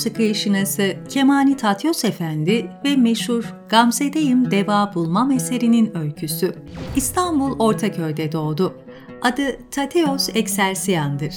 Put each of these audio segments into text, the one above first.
musiki şinası Kemani Tatyos Efendi ve meşhur Gamze'deyim Deva Bulmam eserinin öyküsü. İstanbul Ortaköy'de doğdu. Adı Tateos Excelsian'dır.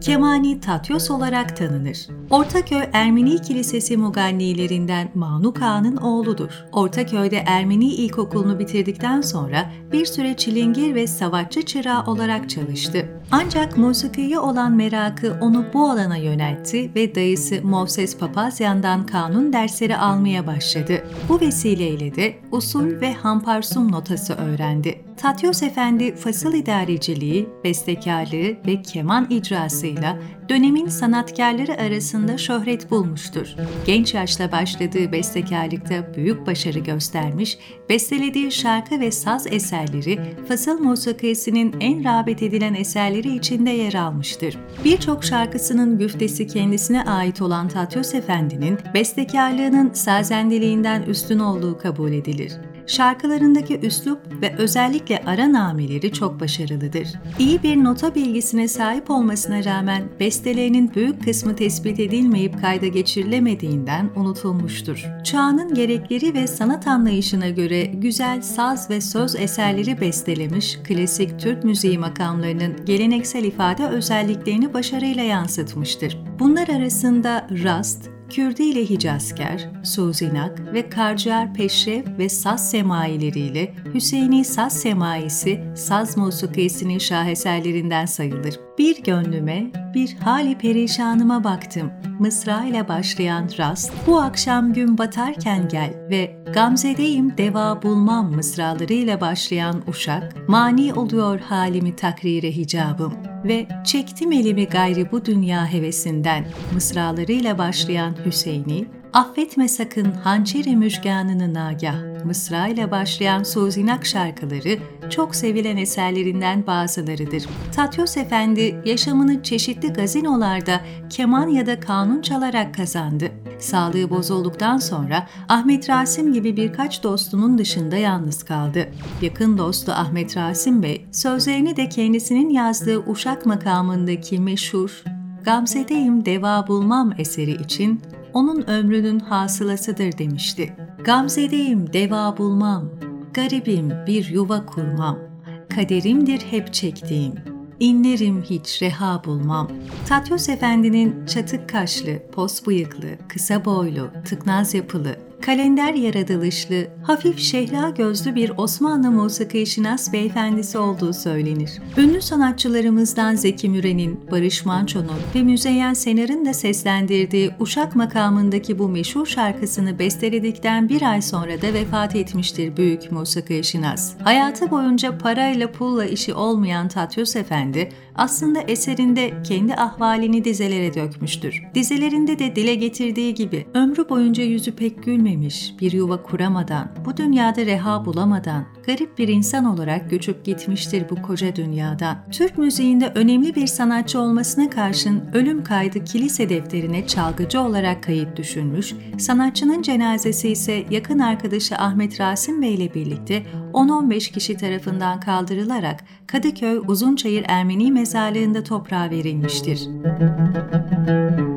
Kemani Tatyos olarak tanınır. Ortaköy Ermeni Kilisesi mugannilerinden Manu Kağan'ın oğludur. Ortaköy'de Ermeni İlkokulu'nu bitirdikten sonra bir süre çilingir ve savaşçı çırağı olarak çalıştı. Ancak musikiye olan merakı onu bu alana yöneltti ve dayısı Moses Papazyan'dan kanun dersleri almaya başladı. Bu vesileyle de usul ve hamparsum notası öğrendi. Tatyos Efendi fasıl idareciliği, bestekarlığı ve keman icrasıyla dönemin sanatkarları arasında şöhret bulmuştur. Genç yaşta başladığı bestekarlıkta büyük başarı göstermiş, bestelediği şarkı ve saz eserleri fasıl musikisinin en rağbet edilen eserleri içinde yer almıştır. Birçok şarkısının güftesi kendisine ait olan Tatyos Efendi'nin bestekarlığının sazendiliğinden üstün olduğu kabul edilir. Şarkılarındaki üslup ve özellikle ara nameleri çok başarılıdır. İyi bir nota bilgisine sahip olmasına rağmen bestelerinin büyük kısmı tespit edilmeyip kayda geçirilemediğinden unutulmuştur. Çağının gerekleri ve sanat anlayışına göre güzel saz ve söz eserleri bestelemiş, klasik Türk müziği makamlarının geleneksel ifade özelliklerini başarıyla yansıtmıştır. Bunlar arasında rast, Kürdi ile Hicazker, Suzinak ve Karciğer Peşrev ve Saz semaileriyle Hüseyini Saz semaisi saz musikisinin şaheserlerinden sayılır. Bir gönlüme, bir hali perişanıma baktım. Mısra ile başlayan rast, bu akşam gün batarken gel ve Gamzedeyim deva bulmam mısralarıyla başlayan uşak, mani oluyor halimi takrire hicabım ve çektim elimi gayri bu dünya hevesinden mısralarıyla başlayan Hüseyin'i, affetme sakın hançeri müjganını nagah, mısra ile başlayan Suzinak şarkıları çok sevilen eserlerinden bazılarıdır. Tatyos Efendi yaşamını çeşitli gazinolarda keman ya da kanun çalarak kazandı. Sağlığı bozulduktan sonra Ahmet Rasim gibi birkaç dostunun dışında yalnız kaldı. Yakın dostu Ahmet Rasim Bey, sözlerini de kendisinin yazdığı Uşak makamındaki meşhur Gamze'deyim deva bulmam eseri için onun ömrünün hasılasıdır demişti. Gamze'deyim deva bulmam, garibim bir yuva kurmam, kaderimdir hep çektiğim, inlerim hiç reha bulmam. Tatyos Efendi'nin çatık kaşlı, pos bıyıklı, kısa boylu, tıknaz yapılı, kalender yaratılışlı, hafif şehra gözlü bir Osmanlı musiki şinas beyefendisi olduğu söylenir. Ünlü sanatçılarımızdan Zeki Müren'in, Barış Manço'nun ve Müzeyyen Senar'ın da seslendirdiği Uşak makamındaki bu meşhur şarkısını besteledikten bir ay sonra da vefat etmiştir büyük musiki şinas. Hayatı boyunca parayla pulla işi olmayan Tatyos Efendi, aslında eserinde kendi ahvalini dizelere dökmüştür. Dizelerinde de dile getirdiği gibi ömrü boyunca yüzü pek gülmemiş, bir yuva kuramadan, bu dünyada reha bulamadan, garip bir insan olarak göçüp gitmiştir bu koca dünyadan. Türk müziğinde önemli bir sanatçı olmasına karşın ölüm kaydı kilise defterine çalgıcı olarak kayıt düşünmüş, sanatçının cenazesi ise yakın arkadaşı Ahmet Rasim Bey ile birlikte 10-15 kişi tarafından kaldırılarak Kadıköy Uzunçayır Ermeni mezarlığında toprağa verilmiştir. Müzik